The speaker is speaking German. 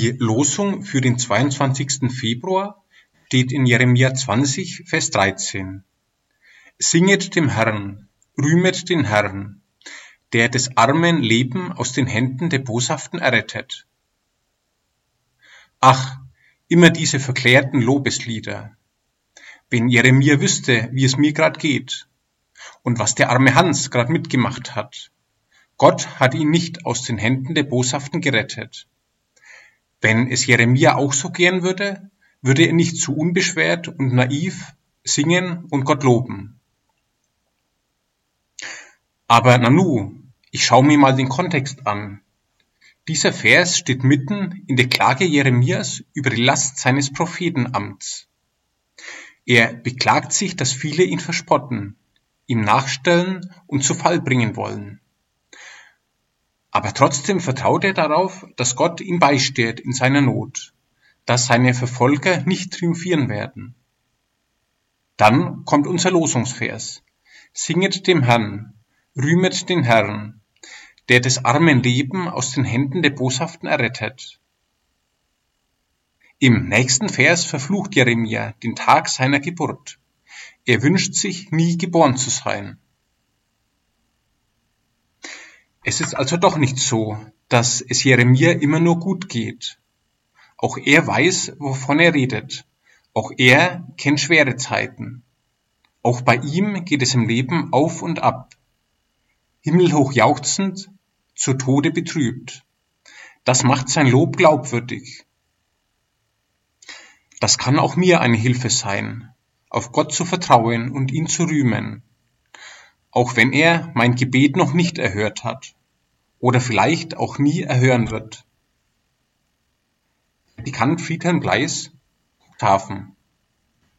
Die Losung für den 22. Februar steht in Jeremia 20, Vers 13. Singet dem Herrn, rühmet den Herrn, der des armen Leben aus den Händen der Boshaften errettet. Ach, immer diese verklärten Lobeslieder. Wenn Jeremia wüsste, wie es mir grad geht und was der arme Hans grad mitgemacht hat. Gott hat ihn nicht aus den Händen der Boshaften gerettet. Wenn es Jeremia auch so gern würde, würde er nicht zu unbeschwert und naiv singen und Gott loben. Aber Nanu, ich schaue mir mal den Kontext an. Dieser Vers steht mitten in der Klage Jeremias über die Last seines Prophetenamts. Er beklagt sich, dass viele ihn verspotten, ihm nachstellen und zu Fall bringen wollen. Aber trotzdem vertraut er darauf, dass Gott ihm beisteht in seiner Not, dass seine Verfolger nicht triumphieren werden. Dann kommt unser Losungsvers. Singet dem Herrn, rühmet den Herrn, der des armen Leben aus den Händen der Boshaften errettet. Im nächsten Vers verflucht Jeremia den Tag seiner Geburt. Er wünscht sich, nie geboren zu sein. Es ist also doch nicht so, dass es Jeremia immer nur gut geht. Auch er weiß, wovon er redet. Auch er kennt schwere Zeiten. Auch bei ihm geht es im Leben auf und ab. Himmelhoch jauchzend, zu Tode betrübt. Das macht sein Lob glaubwürdig. Das kann auch mir eine Hilfe sein, auf Gott zu vertrauen und ihn zu rühmen, auch wenn er mein Gebet noch nicht erhört hat oder vielleicht auch nie erhören wird. Bekannt Friedhelm Gleis, Tafen.